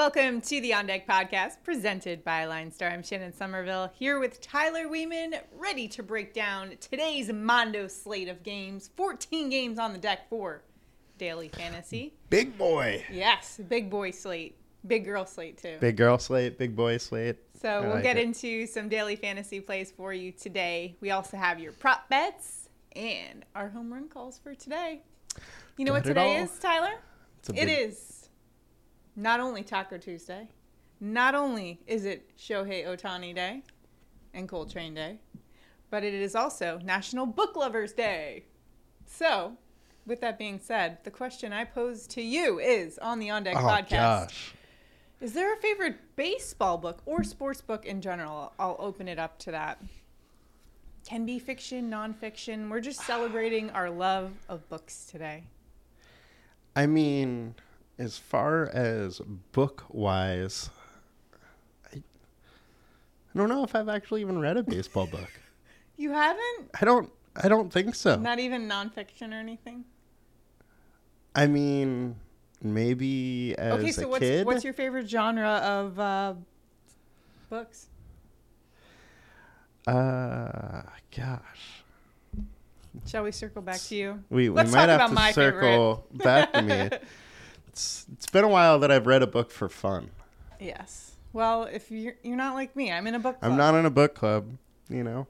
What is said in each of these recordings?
Welcome to the On Deck podcast presented by Line Star. I'm Shannon Somerville here with Tyler Weeman, ready to break down today's Mondo slate of games. 14 games on the deck for daily fantasy. Big boy. Yes, big boy slate, big girl slate too. Big girl slate, big boy slate. So I we'll like get it. into some daily fantasy plays for you today. We also have your prop bets and our home run calls for today. You know what Got it today is, Tyler? It's a big- is not only Taco Tuesday, not only is it Shohei Ohtani Day and Coltrane Day, but it is also National Book Lovers Day. So, with that being said, the question I pose to you is on the On Deck Oh podcast gosh. Is there a favorite baseball book or sports book in general? I'll open it up to that. Can be fiction, nonfiction. We're just celebrating our love of books today. I mean, as far as book wise, I, I don't know if I've actually even read a baseball book. You haven't? I don't. I don't think so. Not even nonfiction or anything? I mean, maybe as okay, so a what's, kid. what's your favorite genre of uh, books? uh, gosh. Shall we circle back to you? We, we Let's might talk have about to my circle back to me. It's it's been a while that I've read a book for fun. Yes. Well, if you're, you're not like me, I'm in a book club. I'm not in a book club, you know.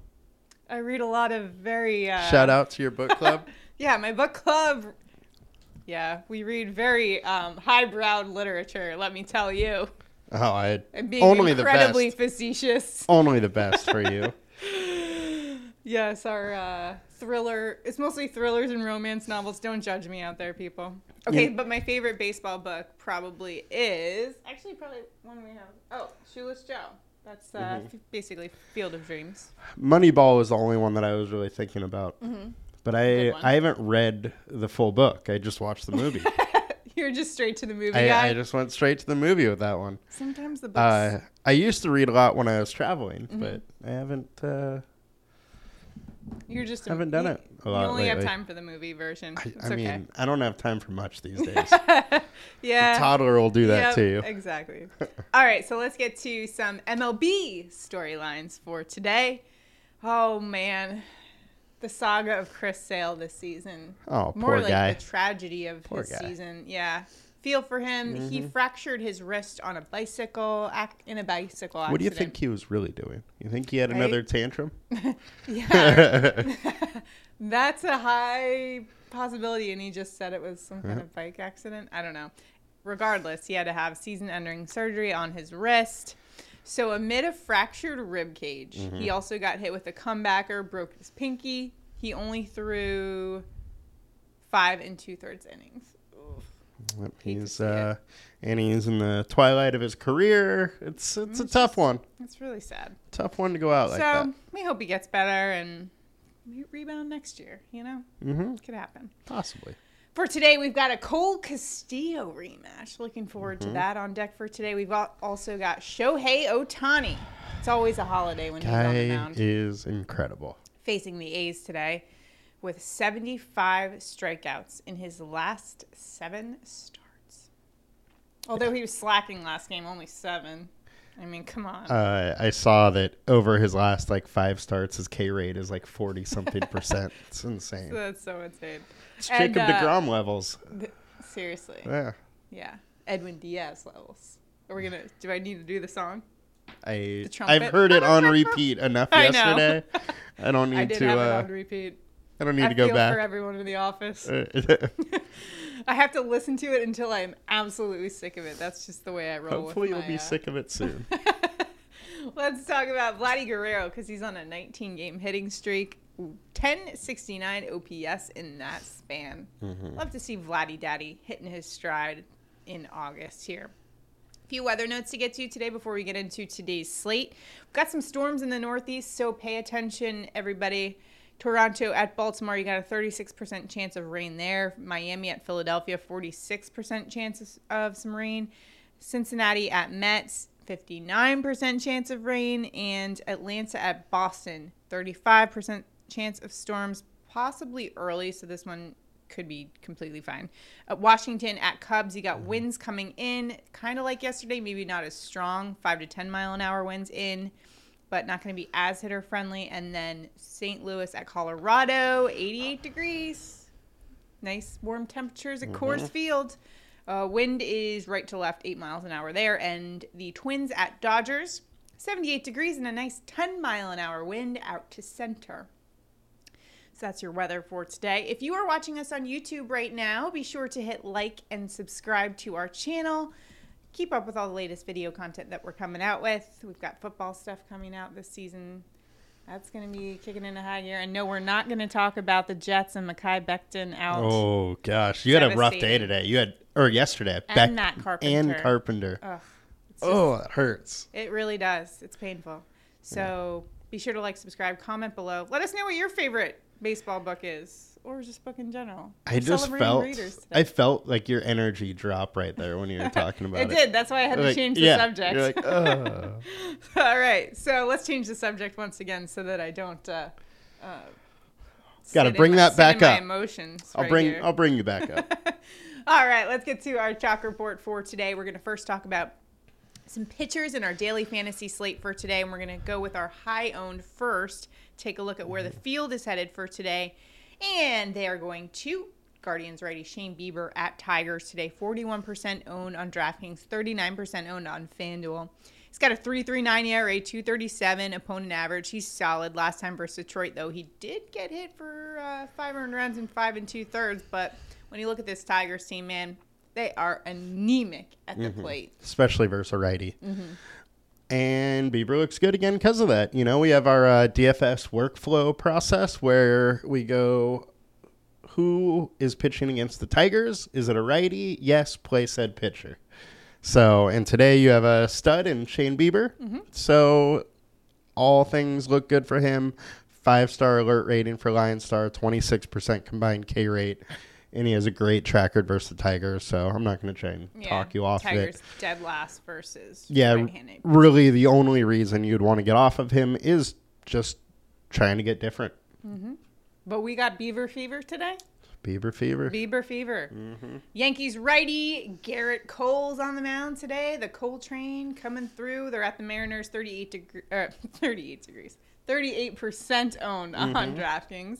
I read a lot of very. Uh, Shout out to your book club. Yeah, my book club. Yeah, we read very um, highbrow literature. Let me tell you, oh, I and being only the incredibly best. facetious. Only the best for you. Yes, our uh, thriller. It's mostly thrillers and romance novels. Don't judge me out there, people. Okay, Yeah. but my favorite baseball book probably is actually probably one we have. Oh, Shoeless Joe. That's uh, Mm-hmm. f- basically Field of Dreams. Moneyball was the only one that I was really thinking about. But I I haven't read the full book. I just watched the movie. You're just straight to the movie. I, I just went straight to the movie with that one. Sometimes the books. Uh, I used to read a lot when I was traveling, Mm-hmm. but I haven't uh, You're just haven't done you- it a You lot only have time for the movie version. I, I okay. mean, I don't have time for much these days. yeah. Toddler will do that Yep, to you. Exactly. All right, so let's get to some MLB storylines for today. Oh man, the saga of Chris Sale this season. Oh, More poor like guy. the tragedy of Poor his guy. season. Yeah. Feel for him. He mm-hmm. fractured his wrist on a bicycle ac- in a bicycle accident. What do you think he was really doing? You think he had Right? another tantrum? Yeah. That's a high possibility, and he just said it was some kind Yeah. of bike accident. I don't know. Regardless, he had to have season-ending surgery on his wrist. So, amid a fractured rib cage, Mm-hmm. he also got hit with a comebacker, broke his pinky. He only threw five and two-thirds innings. Yep, he's uh, and he's in the twilight of his career. It's it's a tough one. It's really sad. Tough one to go out like that. so, we hope he gets better and rebound next year. You know, Mm-hmm. could happen. Possibly. For today, we've got a Cole Castillo rematch. Looking forward Mm-hmm. to that on deck for today. We've al- also got Shohei Ohtani. It's always a holiday when he's on the mound. is incredible. Facing the A's today with 75 strikeouts in his last seven starts. Although he was slacking last game, only seven. I mean, come on. Uh, I saw that over his last like five starts, his K rate is like forty something percent. It's insane. That's so insane. It's and, Jacob uh, Degrom levels. Th- seriously. Yeah, Yeah. Edwin Diaz levels. Are we to, do I need to do the song? I trumpet. I've heard it on repeat enough I yesterday. I don't need I to. have it Uh, on repeat. I don't need I to go feel back. for everyone in the office. I have to listen to it until I'm absolutely sick of it. That's just the way I roll. Hopefully, you'll my, be uh, sick of it soon. Let's talk about Vladdy Guerrero because he's on a 19 game hitting streak. 1069 OPS in that span. Mm-hmm. Love to see Vladdy Daddy hitting his stride in August here. few weather notes to get to you today before we get into today's slate. We've got some storms in the Northeast, so pay attention, everybody. Toronto at Baltimore, you got a 36% chance of rain there. Miami at Philadelphia, 46% chances of some rain. Cincinnati at Mets, 59% chance of rain. And Atlanta at Boston, 35% chance of storms, possibly early. So this one could be completely fine. Uh, Washington at Cubs, you got winds coming in, kind of like yesterday, maybe not as strong, five to ten mile an hour winds in, but not going to be as hitter friendly. And then St. Louis at Colorado, 88 degrees, nice warm temperatures at Coors Field. Uh, wind is right to left, eight miles an hour there. And the Twins at Dodgers, 78 degrees and a nice 10 mile an hour wind out to center. So that's your weather for today. If you are watching us on YouTube right now, be sure to hit like and subscribe to our channel. Keep up with all the latest video content that we're coming out with. We've got football stuff coming out this season. That's going to be kicking into high gear. And no, we're not going to talk about the Jets and Mekhi Becton out. Oh gosh, you had a rough day today. You had or yesterday. And Matt Carpenter. and Carpenter. Ugh, oh, just- Oh, that hurts. It really does. It's painful. So be sure to like, subscribe, comment below. Let us know what your favorite baseball book is, or just book in general. I We're just felt. I felt like your energy drop right there when you were talking about it it. did. That's why I had to Like, change the yeah, subject. You're like, oh. All right. So let's change the subject once again so that I don't. Uh, uh, sit in bring my- that back up. emotions. I'll right bring here. I'll bring you back up. All right, let's get to our chalk report for today. We're going to first talk about some pitchers in our daily fantasy slate for today, and we're going to go with our high owned first. Take a look at where the field is headed for today, and they are going to Guardians righty Shane Bieber at Tigers today. 41% owned on DraftKings, 39% owned on FanDuel. He's got a 3.39 ERA, 237 opponent average. He's solid. Last time versus Detroit, though, he did get hit for uh, five earned runs and five and two thirds. But when you look at this Tigers team, man, they are anemic at the plate. especially versus righty. Mm-hmm. And Bieber looks good again because of that. You know, we have our uh, DFS workflow process where we go, who is pitching against the Tigers? Is it a righty? Yes, play said pitcher. So, and today you have a stud in Shane Bieber. Mm-hmm. So, all things look good for him. Five star alert rating for Line Star, 26% combined K rate. And he has a great track record versus the Tigers. So, I'm not going to try and talk you off Tigers of it dead last versus yeah, really the only reason you'd want to get off of him is just trying to get different. But we got Beaver fever today. Beaver fever. Beaver fever. Mm-hmm. Yankees righty Gerrit Cole's on the mound today. The Cole train coming through. They're at the Mariners, 38 degree, uh, 38 degrees, 38 percent owned on Mm-hmm. DraftKings,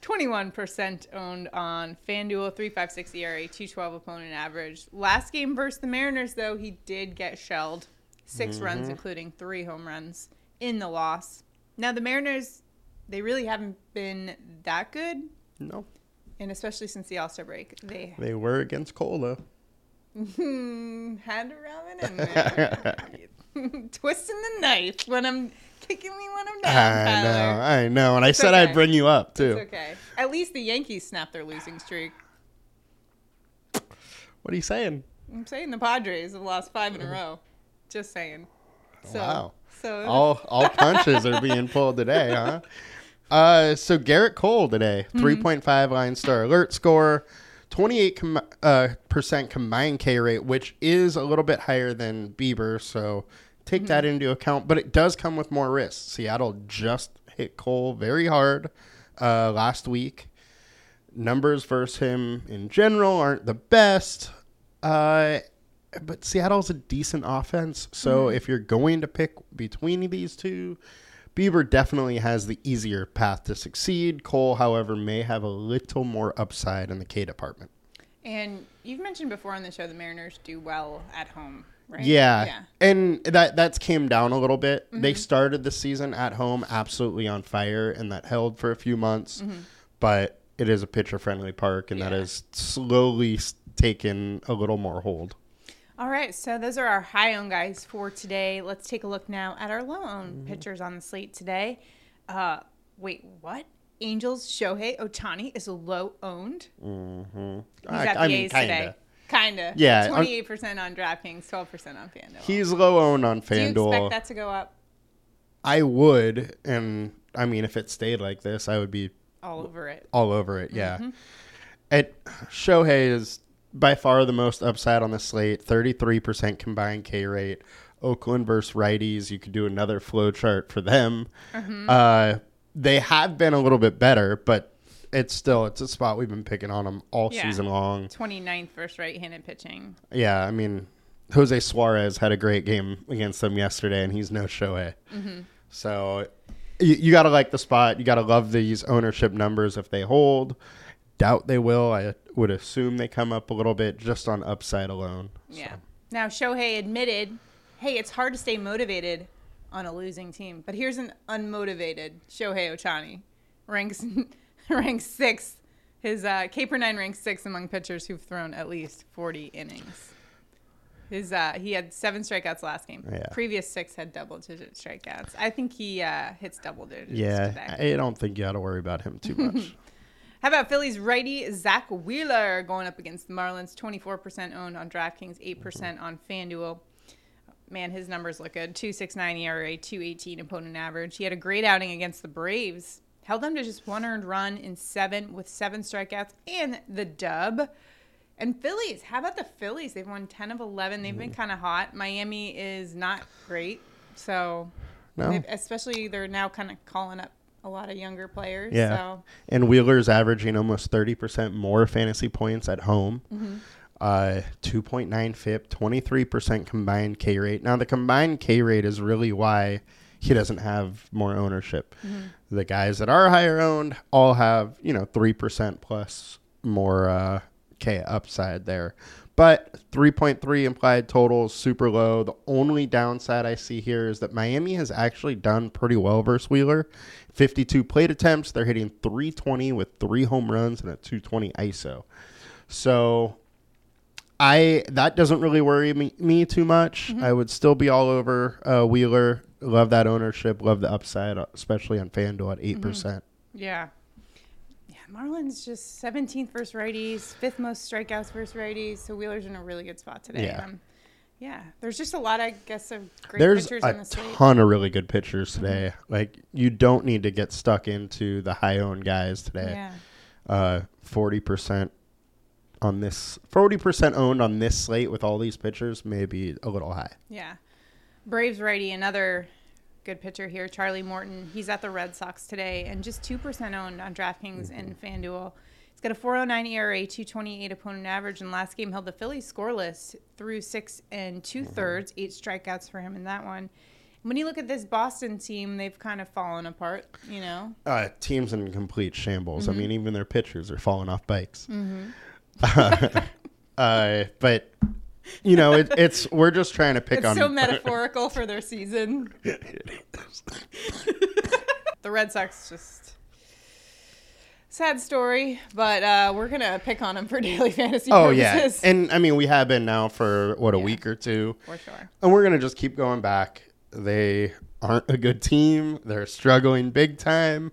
21 percent owned on FanDuel, 3.56 ERA, 2.12 opponent average. Last game versus the Mariners, though, he did get shelled, 6 Mm-hmm. runs, including three home runs in the loss. Now the Mariners, they really haven't been that good no, and especially since the All Star break, they they were against though. had to rub it in there. Twisting the knife when I'm kicking me when I'm down. I Tyler. know, I know, and I said okay. I'd bring you up too. It's okay. At least the Yankees snapped their losing streak. What are you saying? I'm saying the Padres have lost five in a row. Just saying. So, Wow. So All all punches are being pulled today, huh? Uh, so Gerrit Cole today, Mm-hmm. 3.5 line star alert score, 28 com- uh, percent combined K rate, which is a little bit higher than Bieber. So take that Mm-hmm. into account, but it does come with more risks. Seattle just hit Cole very hard uh, last week. Numbers versus him in general aren't the best. Uh, but Seattle's a decent offense. So Mm-hmm. if you're going to pick between these two, Bieber definitely has the easier path to succeed. Cole, however, may have a little more upside in the K department. and you've mentioned before on the show the Mariners do well at home, right? Yeah. Yeah. And that that's came down a little bit. They Mm-hmm. started the season at home absolutely on fire and that held for a few months. Mm-hmm. But it is a pitcher friendly park and that has slowly taken a little more hold. All right, so those are our high owned guys for today. Let's take a look now at our low owned Mm-hmm. pitchers on the slate today. Uh, wait, what? Angels Shohei Ohtani is low owned. Mm-hmm. He's at the A's today. Kinda. Yeah, I'm- Twenty eight percent on DraftKings, twelve percent on FanDuel. He's low owned on FanDuel. Do you expect that to go up I would, and I mean, if it stayed like this, I would be all over it? all over it. Yeah. Mm-hmm. It Shohei is by far the most upside on the slate. Thirty three percent combined K rate. Oakland versus righties. You could do another flow chart for them. Mm-hmm. Uh, they have been a little bit better, but it's still it's a spot we've been picking on him all Yeah. season long. 29th first right-handed pitching. Yeah, I mean, Jose Suarez had a great game against them yesterday, and he's no Shohei. Mm-hmm. So you, you got to like the spot. You got to love these ownership numbers if they hold. Doubt they will. I would assume they come up a little bit just on upside alone. Yeah. Now Shohei admitted, "Hey, it's hard to stay motivated on a losing team." But here's an unmotivated Shohei Ohtani, ranks ranks sixth. His uh, K per nine ranks sixth among pitchers who've thrown at least 40 innings. His uh, he had seven strikeouts last game. Yeah. Previous six had double digit strikeouts. I think he uh, hits double digits Yeah, today. I don't think you got to worry about him too much. How about Phillies righty Zack Wheeler going up against the Marlins? 24% owned on DraftKings, 8% on FanDuel. Man, his numbers look good. 269 ERA, 218 opponent average. He had a great outing against the Braves. Held them to just one earned run in seven with seven strikeouts and the dub. And Phillies, how about the Phillies? They've won 10 of 11. They've been kind of hot. Miami is not great. So, No. especially they're now kind of calling up a lot of younger players. Yeah. So, And Wheeler's averaging almost 30% more fantasy points at home. Uh, 2.9 FIP, 23% combined K rate. Now, the combined K rate is really why he doesn't have more ownership. The guys that are higher owned all have, you know, 3% plus more uh, K upside there. But 3.3 implied totals, super low. The only downside I see here is that Miami has actually done pretty well versus Wheeler. 52 plate attempts. They're hitting 320 with three home runs and a 220 ISO. So I that doesn't really worry me, me too much. I would still be all over uh, Wheeler. Love that ownership. Love the upside, uh, especially on FanDuel at 8%. percent Yeah. Yeah, Marlins just 17th versus righties, fifth most strikeouts versus righties. So Wheeler's in a really good spot today. Yeah. Um, yeah. There's just a lot, I guess, of great There's pitchers on a the slate. ton of really good pitchers today. Like you don't need to get stuck into the high owned guys today. Yeah. Uh, forty percent on this, forty percent owned on this slate with all these pitchers, maybe a little high. Yeah. Braves righty, another good pitcher here, Charlie Morton. He's at the Red Sox today and just 2% owned on DraftKings and FanDuel. He's got a 409 ERA, 228 opponent average, and last game held the Phillies scoreless through six and two thirds, eight strikeouts for him in that one. When you look at this Boston team, they've kind of fallen apart, you know? Uh, teams in complete shambles. Mm-hmm. I mean, even their pitchers are falling off bikes. uh, but you know, it, it's we're just trying to pick It's on. so metaphorical for their season. the Red Sox just sad story, but uh, we're gonna pick on them for daily fantasy oh yeah, and I mean, we have been now for what a Yeah. week or two. for sure. And we're gonna just keep going back. They aren't a good team. They're struggling big time.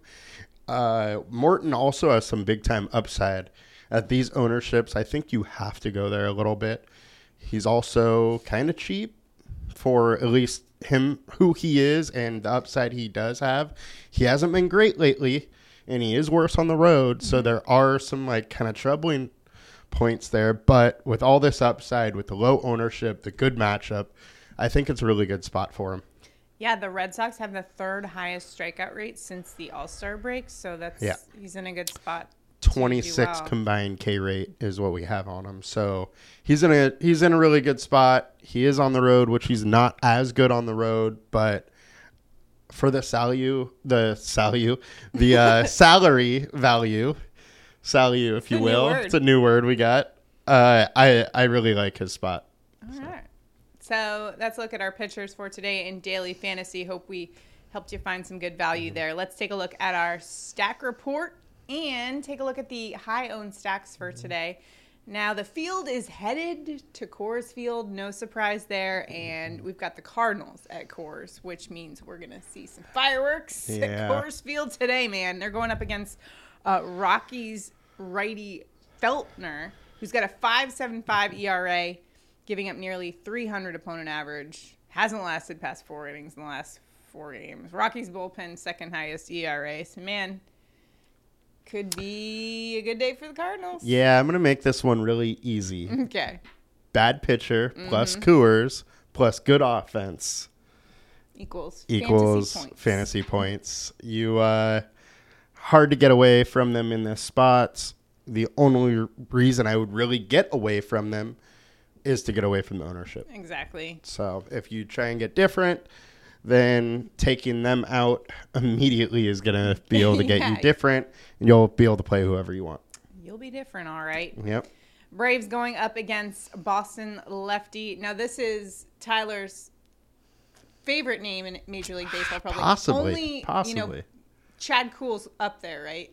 Uh, Morton also has some big time upside at these ownerships. I think you have to go there a little bit. He's also kind of cheap for at least him who he is and the upside he does have. He hasn't been great lately, and he is worse on the road. So mm-hmm. there are some like kind of troubling points there. But with all this upside, with the low ownership, the good matchup, I think it's a really good spot for him. Yeah, the Red Sox have the third highest strikeout rate since the All Star break, so that's Yeah. he's in a good spot. To do 26 well. combined K rate is what we have on him. So he's in a he's in a really good spot. He is on the road, which he's not as good on the road, but for the salue, the salue, the uh, salary value, salue, if you will, it's a new word we got. Uh, I I really like his spot. All right. So let's look at our pitchers for today in daily fantasy. Hope we helped you find some good value there. Let's take a look at our stack report and take a look at the high owned stacks for today. Now, the field is headed to Coors Field. No surprise there. And we've got the Cardinals at Coors, which means we're going to see some fireworks Yeah. at Coors Field today, man. They're going up against uh, Rockies righty Feltner, who's got a 5.75 ERA, giving up nearly 300 opponent average. Hasn't lasted past four innings in the last four games. Rockies bullpen second highest ERA. So man, could be a good day for the Cardinals. Yeah, I'm gonna make this one really easy. Okay. Bad pitcher Mm-hmm. plus Coors plus good offense. Equals equals fantasy points. fantasy points. You uh hard to get away from them in the spots. The only reason I would really get away from them is to get away from the ownership. Exactly. So if you try and get different, then taking them out immediately is going to be able to get Yeah. you different, and you'll be able to play whoever you want. You'll be different, all right. Yep. Braves going up against Boston lefty. Now this is Tyler's favorite name in Major League Baseball, probably. Possibly. Only, possibly. You know, Chad Kuhl's up there, right?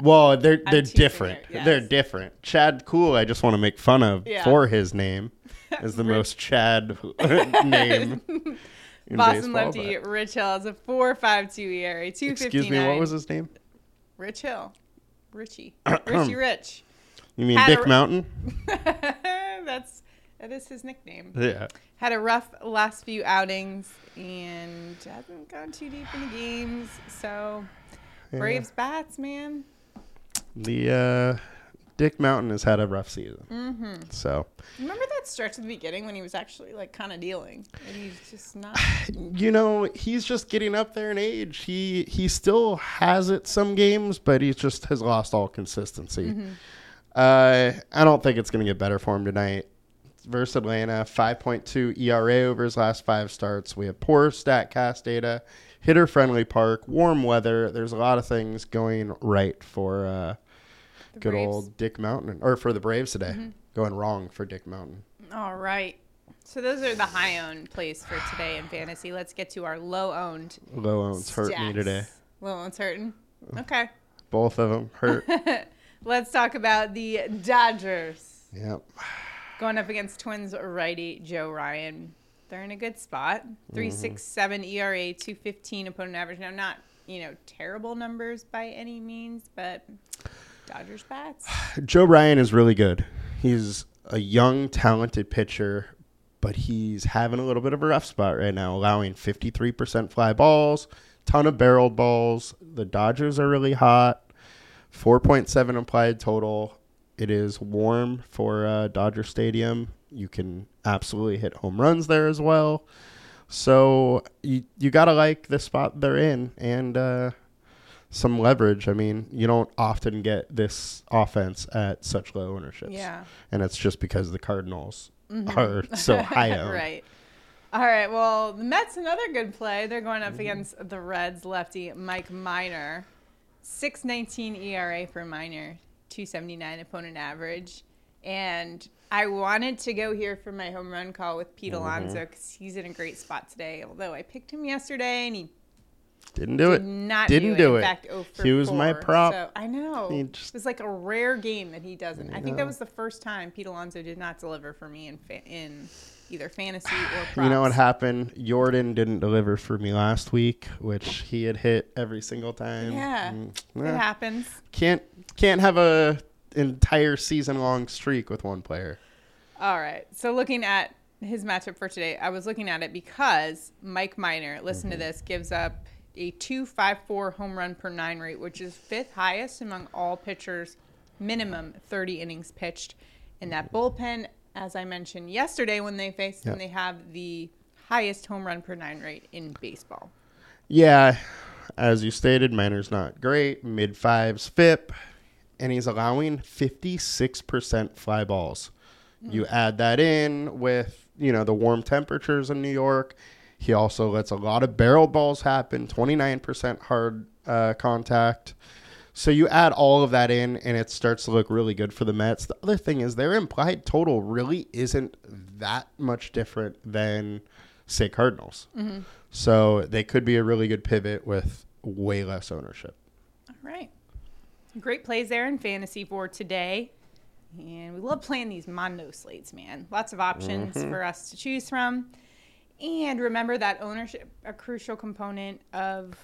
well, they're they're different. there, yes. They're different. Chad Kuhl, I just want to make fun of Yeah. for his name, is the most Chad name. Boston baseball, lefty but- Rich Hill has a 4.52 ERA, 259. Excuse me, what was his name? Rich Hill. Richie. Richie Rich. You mean Had Dick a- Mountain? That's that is his nickname. Yeah. Had a rough last few outings and hasn't gone too deep in the games. So Yeah. Braves bats, man. The uh, Dick Mountain has had a rough season. Mm-hmm. So Remember that stretch at the beginning when he was actually like kind of dealing, and he's just not. you know he's just getting up there in age. He he still has it some games, but he just has lost all consistency. Uh, I don't think it's going to get better for him tonight. Versus Atlanta, 5.2 ERA over his last five starts. We have poor StatCast data, hitter friendly park, warm weather. There's a lot of things going right for uh, The good Braves. old Dick Mountain, or for the Braves today. Going wrong for Dick Mountain. All right. So those are the high owned plays for today in fantasy. Let's get to our low owned. Low owns hurt me today. Low owned's hurting. Okay. Both of them hurt. Let's talk about the Dodgers yep. going up against Twins righty Joe Ryan. They're in a good spot. Mm-hmm. Three six seven ERA, two fifteen opponent average. Now not you know terrible numbers by any means, but Dodgers bats. Joe Ryan is really good. He's a young, talented pitcher, but he's having a little bit of a rough spot right now, allowing 53% fly balls, ton of barreled balls. The Dodgers are really hot. 4.7 implied total. It is warm for uh, Dodger Stadium. You can absolutely hit home runs there as well. So you you gotta like the spot they're in and uh, some leverage. I mean, you don't often get this offense at such low ownerships. Yeah. and it's just because the Cardinals mm-hmm. are so high owned. right. All right. Well, the Mets another good play. They're going up mm-hmm. against the Reds lefty Mike Minor. 619 ERA for Minor, 279 opponent average. And I wanted to go here for my home run call with Pete mm-hmm. Alonso because he's in a great spot today. Although I picked him yesterday and he Didn't do did it. not Didn't do, it. it. In fact, 0 for He was my prop. So, I know. He it was like a rare game that he doesn't. I, think that was the first time Pete Alonso did not deliver for me in fa- in either fantasy or props. You know what happened? Jordan didn't deliver for me last week, which he had hit every single time. Yeah. Mm, It happens. can't can't have a entire season long streak with one player. All right. So looking at his matchup for today, I was looking at it because Mike Minor, listen to this, gives up a 254 home run per 9 rate, which is fifth highest among all pitchers, minimum 30 innings pitched. In that bullpen, as I mentioned yesterday when they faced Yep. they have the highest home run per 9 rate in baseball. Yeah, as you stated, Minor's not great, mid fives FIP, and he's allowing 56% fly balls. You mm. add that in with, you know, the warm temperatures in New York. He also lets a lot of barrel balls happen, 29% hard uh, contact. So you add all of that in, and it starts to look really good for the Mets. The other thing is their implied total really isn't that much different than, say, Cardinals. So they could be a really good pivot with way less ownership. All right. Great plays there in fantasy for today. And we love playing these Mondo slates, man. Lots of options for us to choose from. And remember that ownership a crucial component of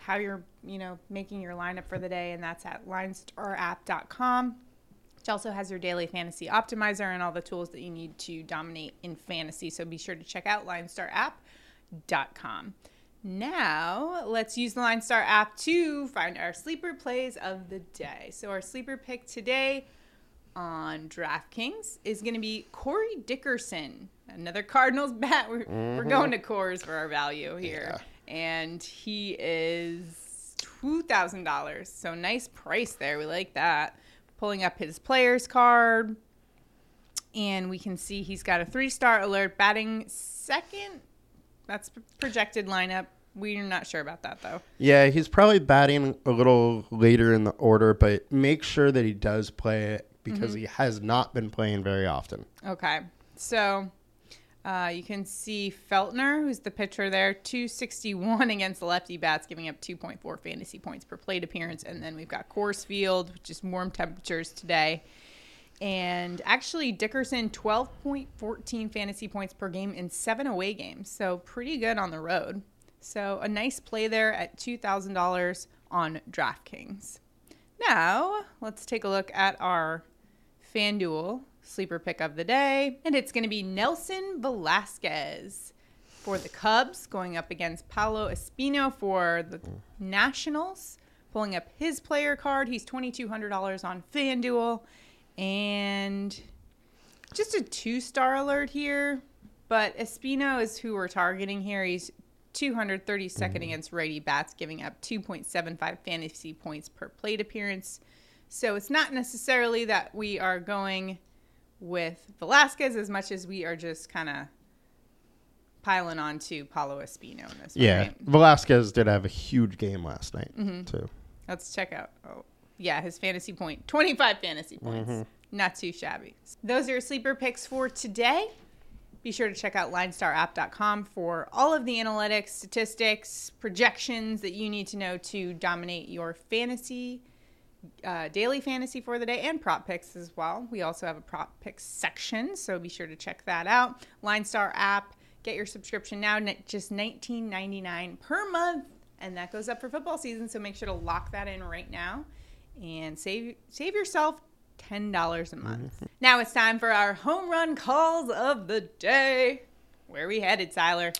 how you're, you know, making your lineup for the day, and that's at linestarapp.com. Which also has your daily fantasy optimizer and all the tools that you need to dominate in fantasy. So be sure to check out linestarapp.com. Now, let's use the Line Star app to find our sleeper plays of the day. So, our sleeper pick today on DraftKings is going to be Corey Dickerson, another Cardinals bat. We're, we're mm-hmm. going to Coors for our value here. And he is $2,000. So nice price there. We like that. Pulling up his player's card. And we can see he's got a three star alert batting second. That's projected lineup. We're not sure about that though. Yeah, he's probably batting a little later in the order, but make sure that he does play because he has not been playing very often. Okay. So uh, you can see Feltner, who's the pitcher there, 261 against the lefty bats, giving up 2.4 fantasy points per plate appearance. And then we've got Coors Field, which is warm temperatures today. And actually, Dickerson, 12.14 fantasy points per game in seven away games. So pretty good on the road. So a nice play there at $2,000 on DraftKings. Now, let's take a look at our FanDuel sleeper pick of the day. And it's going to be Nelson Velasquez for the Cubs going up against Paolo Espino for the Nationals. Pulling up his player card. He's $2,200 on FanDuel. And just a two star alert here. But Espino is who we're targeting here. He's 232nd mm-hmm. against righty bats, giving up 2.75 fantasy points per plate appearance. So it's not necessarily that we are going with Velasquez as much as we are just kind of piling on to Paolo Espino in this one, Yeah, right? Velasquez did have a huge game last night mm-hmm. too. Let's check out. Oh, yeah, his fantasy point 25 fantasy mm-hmm. points. Not too shabby. Those are your sleeper picks for today. Be sure to check out linestarapp.com for all of the analytics, statistics, projections that you need to know to dominate your fantasy, uh, daily fantasy for the day, and prop picks as well. We also have a prop picks section, so be sure to check that out. LineStar app, get your subscription now, just $19.99 per month, and that goes up for football season. So make sure to lock that in right now and save save yourself ten dollars a month. Now it's time for our home run calls of the day. Where are we headed, Tyler?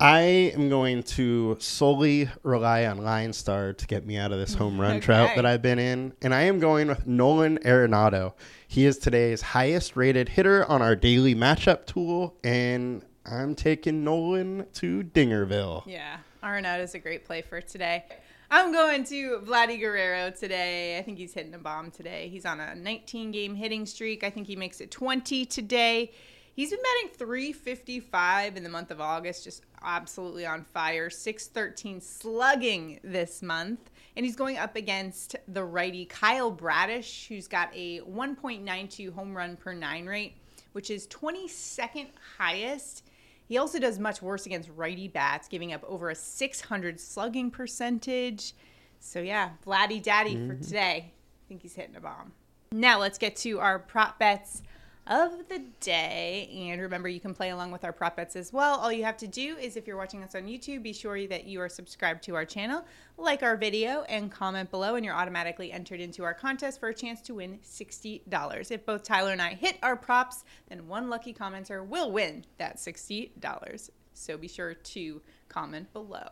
I am going to solely rely on Line Star to get me out of this home run Okay. that I've been in, and I am going with Nolan Arenado. He is today's highest rated hitter on our daily matchup tool, and I'm taking Nolan to Dingerville. Yeah, Arenado is a great play for today. I'm going to Vladdy Guerrero today. I think he's hitting a bomb today. He's on a 19 game hitting streak. I think he makes it 20 today. He's been batting 355 in the month of August, just absolutely on fire. 613 slugging this month. And he's going up against the righty Kyle Bradish, who's got a 1.92 home run per nine rate, which is 22nd highest. He also does much worse against righty bats, giving up over a 600 slugging percentage. So, yeah, Vladdy Daddy for mm-hmm. today. I think he's hitting a bomb. Now, let's get to our prop bets of the day. And remember, you can play along with our prop bets as well. All you have to do is, if you're watching us on YouTube, be sure that you are subscribed to our channel, like our video, and comment below, and you're automatically entered into our contest for a chance to win $60. If both Tyler and I hit our props, then one lucky commenter will win that $60. So be sure to comment below.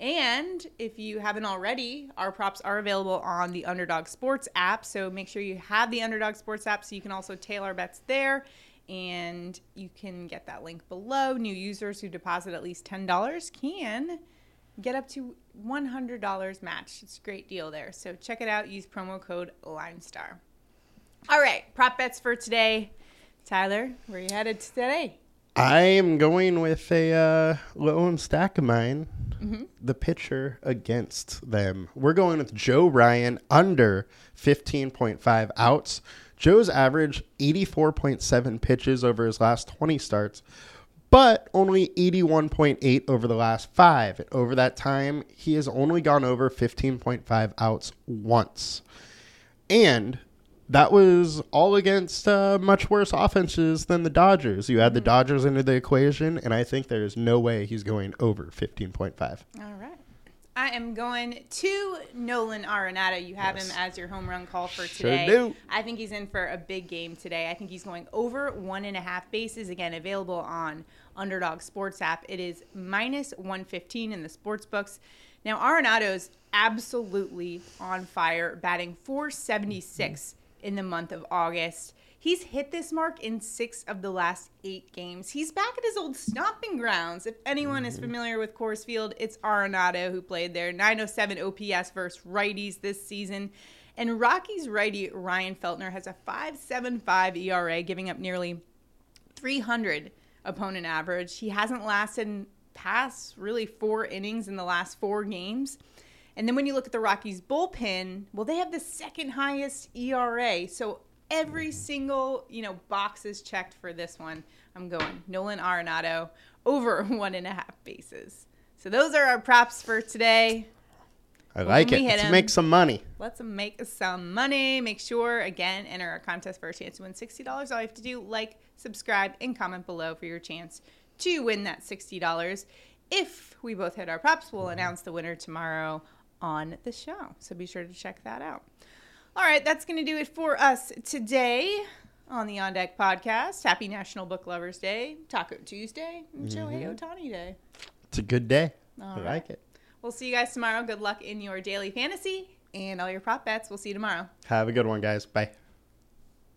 And if you haven't already, our props are available on the Underdog Sports app. So make sure you have the Underdog Sports app so you can also tail our bets there. And you can get that link below. New users who deposit at least $10 can get up to $100 matched. It's a great deal there. So check it out. Use promo code LineStar. All right, prop bets for today. Tyler, where are you headed today? I am going with a uh, lone stack of mine, the pitcher against them. We're going with Joe Ryan under 15.5 outs. Joe's average 84.7 pitches over his last 20 starts, but only 81.8 over the last five. And Over that time, he has only gone over 15.5 outs once. And that was all against uh, much worse offenses than the Dodgers. You add the Dodgers into the equation, and I think there's no way he's going over 15.5. All right. I am going to Nolan Arenado. You have Yes. him as your home run call for Sure today. do. I think he's in for a big game today. I think he's going over one and a half bases. Again, available on Underdog Sports app. It is minus 115 in the sports books. Now, Arenado's absolutely on fire, batting 476 in the month of August. He's hit this mark in six of the last eight games. He's back at his old stomping grounds. If anyone is mm-hmm. familiar with Coors Field, it's Arenado who played there. 907 OPS versus righties this season. And Rockies righty Ryan Feltner has a 5.75 ERA, giving up nearly 300 opponent average. He hasn't lasted past really four innings in the last four games. And then when you look at the Rockies bullpen, well, they have the second highest ERA. So every mm-hmm. single you know box is checked for this one. I'm going Nolan Arenado over one and a half bases. So those are our props for today. I like it. Let's him- make some money. Let's make some money. Make sure again enter our contest for a chance to win sixty dollars. All you have to do like, subscribe, and comment below for your chance to win that sixty dollars. If we both hit our props, we'll mm-hmm. announce the winner tomorrow on the show. So be sure to check that out. All right, that's going to do it for us today on the On Deck podcast. Happy National Book Lovers Day, Taco Tuesday, and Shohei mm-hmm. Ohtani Day. It's a good day. All I right. like it. We'll see you guys tomorrow. Good luck in your daily fantasy and all your prop bets. We'll see you tomorrow. Have a good one, guys. Bye.